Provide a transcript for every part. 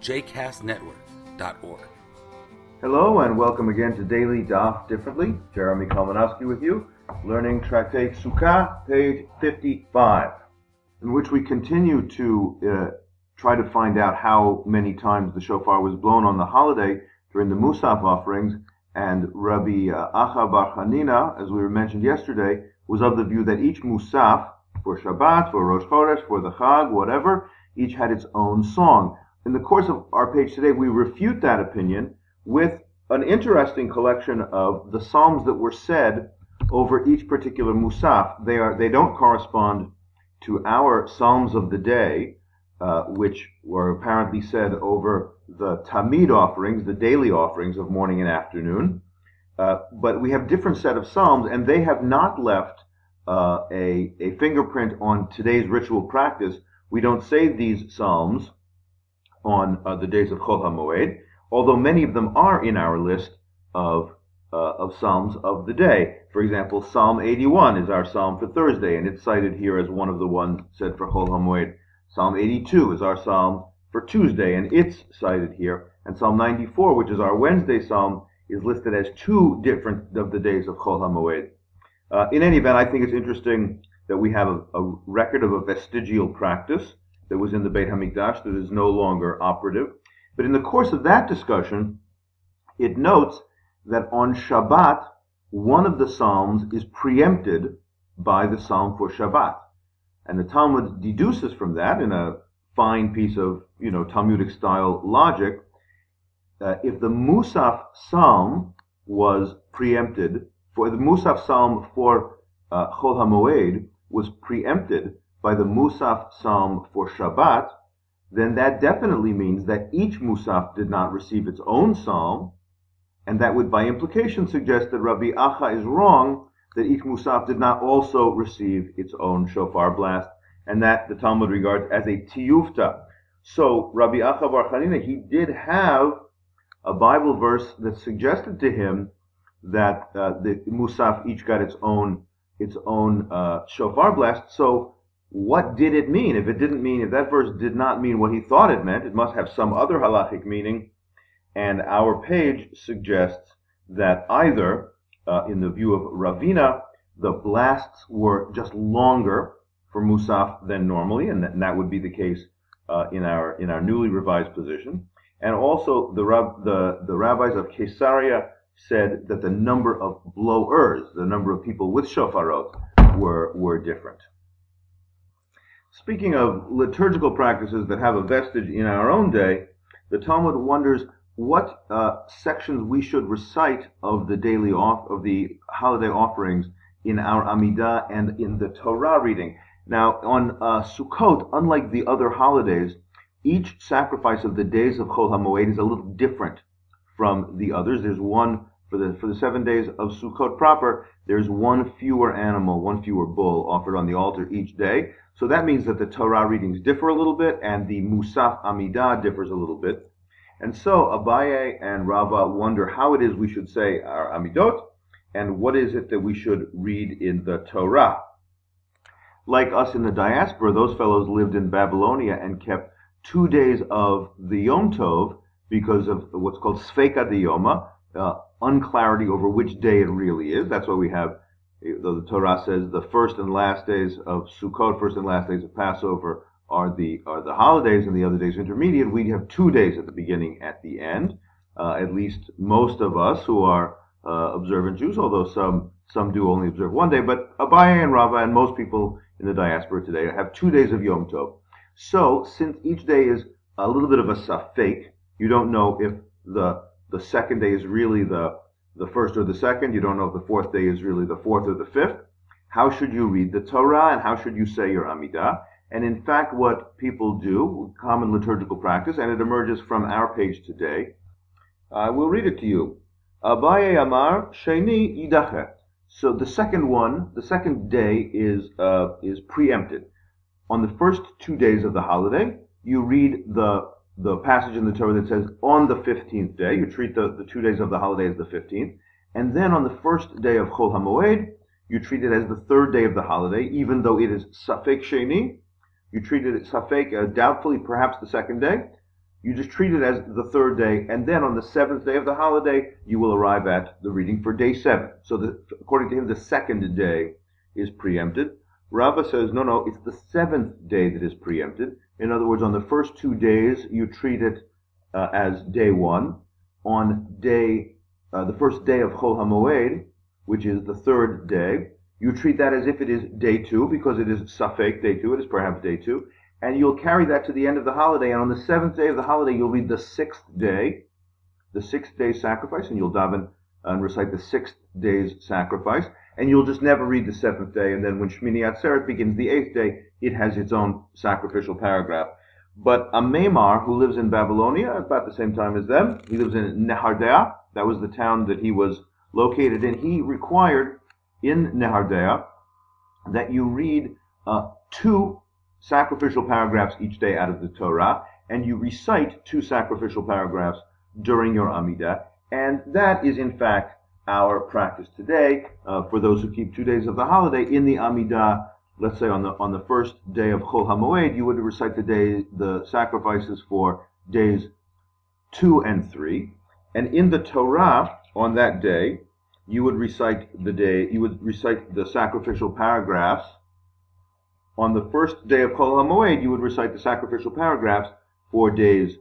jcastnetwork.org. Hello and welcome again to Daily Daf Differently. Jeremy Kalmanofsky with you, learning Tractate Sukkah, page 55, in which we continue to uh, try to find out how many times the shofar was blown on the holiday during the Musaf offerings. And Rabbi uh, Acha Bar Hanina, as we mentioned yesterday, was of the view that each Musaf, for Shabbat, for Rosh Chodesh, for the Chag, whatever, each had its own song. In the course of our page today, we refute that opinion with an interesting collection of the psalms that were said over each particular musaf. They are they don't correspond to our psalms of the day, uh, which were apparently said over the tamid offerings, the daily offerings of morning and afternoon. Uh, but we have different set of psalms, and they have not left uh, a a fingerprint on today's ritual practice. We don't say these psalms on uh, the days of Chol HaMoed, although many of them are in our list of uh, of psalms of the day. For example, Psalm 81 is our psalm for Thursday, and it's cited here as one of the ones said for Chol HaMoed. Psalm 82 is our psalm for Tuesday, and it's cited here. And Psalm 94, which is our Wednesday psalm, is listed as two different of the days of Chol HaMoed. Uh, in any event, I think it's interesting that we have a, a record of a vestigial practice that was in the Beit HaMikdash that is no longer operative. But in the course of that discussion, it notes that on Shabbat, one of the Psalms is preempted by the Psalm for Shabbat. And the Talmud deduces from that in a fine piece of, you know, Talmudic style logic, uh, if the Musaf Psalm was preempted, for the Musaf Psalm for uh, Chol HaMoed was preempted by the Musaf Psalm for Shabbat, then that definitely means that each Musaf did not receive its own psalm, and that would by implication suggest that Rabbi Acha is wrong, that each Musaf did not also receive its own shofar blast, and that the Talmud regards as a tiyufta. So Rabbi Acha Bar Chanina, he did have a Bible verse that suggested to him that uh, the Musaf each got its own its own uh, shofar blast. So what did it mean? If it didn't mean, if that verse did not mean what he thought it meant, it must have some other halachic meaning. And our page suggests that either, uh, in the view of Ravina, the blasts were just longer for Musaf than normally, and that, and that would be the case uh, in our in our newly revised position. And also, the the the rabbis of Caesarea said that the number of blowers, the number of people with shofarot, were were different. Speaking of liturgical practices that have a vestige in our own day, the Talmud wonders what uh, sections we should recite of the daily off of the holiday offerings in our Amidah and in the Torah reading. Now, on uh, Sukkot, unlike the other holidays, each sacrifice of the days of Chol HaMoed is a little different from the others. There's one for the for the seven days of Sukkot proper. There's one fewer animal, one fewer bull offered on the altar each day. So that means that the Torah readings differ a little bit and the Musaf Amidah differs a little bit. And so Abaye and Rava wonder how it is we should say our Amidot and what is it that we should read in the Torah. Like us in the diaspora, those fellows lived in Babylonia and kept two days of the Yom Tov because of what's called Sfeika Diyoma, uh, unclarity over which day it really is. That's why we have though the Torah says the first and last days of Sukkot, first and last days of Passover are the are the holidays, and the other days intermediate. We have two days at the beginning, at the end. Uh, at least most of us who are uh, observant Jews, although some some do only observe one day. But Abaye and Rava and most people in the diaspora today have two days of Yom Tov. So since each day is a little bit of a safek, you don't know if the the second day is really the the first or the second. You don't know if the fourth day is really the fourth or the fifth. How should you read the Torah and how should you say your Amidah? And in fact, what people do, common liturgical practice, and it emerges from our page today, I will read it to you. Abaye Amar Sheni Yidache. So the second one, the second day is uh, is preempted. On the first two days of the holiday, you read the the passage in the Torah that says on the fifteenth day. You treat the, the two days of the holiday as the fifteenth, and then on the first day of Chol Hamoed, you treat it as the third day of the holiday, even though it is Safek Sheni. You treat it Safek uh, doubtfully, perhaps the second day. You just treat it as the third day, and then on the seventh day of the holiday, you will arrive at the reading for day seven. So, the, according to him, the second day is preempted. Rava says, no, no, it's the seventh day that is preempted. In other words, on the first two days, you treat it uh, as day one. On day, uh, the first day of Chol HaMoed, which is the third day, you treat that as if it is day two, because it is Safek day two, it is perhaps day two and you'll carry that to the end of the holiday. And on the seventh day of the holiday, you'll read the sixth day, the sixth day sacrifice, and you'll daven and recite the sixth day's sacrifice. And you'll just never read the seventh day. And then when Shmini Atzeret begins the eighth day, it has its own sacrificial paragraph. But Amemar, who lives in Babylonia about the same time as them, he lives in Nehardea. That was the town that he was located in. He required in Nehardea that you read uh, two sacrificial paragraphs each day out of the Torah, and you recite two sacrificial paragraphs during your Amidah, and that is in fact our practice today uh, for those who keep two days of the holiday in the Amidah. Let's say on the on the first day of Chol Hamoed, you would recite the day the sacrifices for days two and three, and in the Torah on that day, you would recite the day you would recite the sacrificial paragraphs on the first day of Chol HaMoed, you would recite the sacrificial paragraphs for days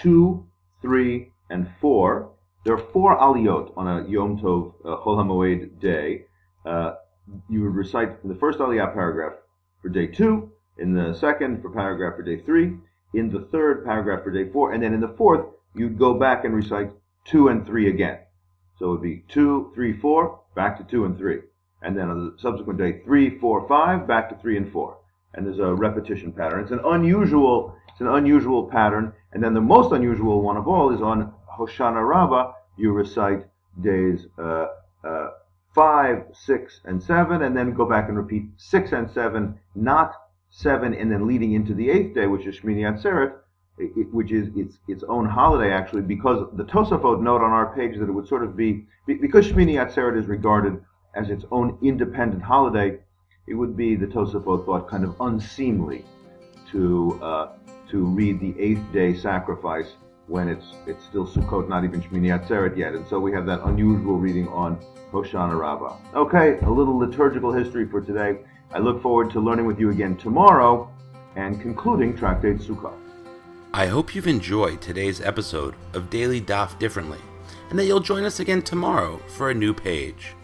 2, 3, and 4. There are four aliyot on a Yom Tov uh, Chol HaMoed day. Uh, you would recite the first aliyah paragraph for day 2, in the second for paragraph for day 3, in the third paragraph for day 4, and then in the fourth, you'd go back and recite 2 and 3 again. So it would be two, three, four, back to 2 and 3 and then on the subsequent day, three, four, five, back to three and four. And there's a repetition pattern. It's an unusual, it's an unusual pattern. And then the most unusual one of all is on Hoshana Rabbah. You recite days uh, uh, five, six, and seven, and then go back and repeat six and seven, not seven, and then leading into the eighth day, which is Shmini Atzeret, which is its its own holiday actually, because the Tosafot note on our page that it would sort of be because Shmini Atzeret is regarded as its own independent holiday, it would be, the Tosafot thought, kind of unseemly to uh, to read the eighth day sacrifice when it's it's still Sukkot, not even Shmini Atzeret yet. And so we have that unusual reading on Hoshana Rabbah. Okay, a little liturgical history for today. I look forward to learning with you again tomorrow and concluding Tractate Sukkot. I hope you've enjoyed today's episode of Daily Daf Differently, and that you'll join us again tomorrow for a new page.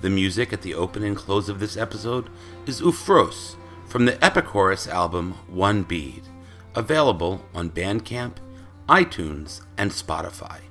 The music at the open and close of this episode is Ufros from the Epichorus album One Bead, available on Bandcamp, iTunes, and Spotify.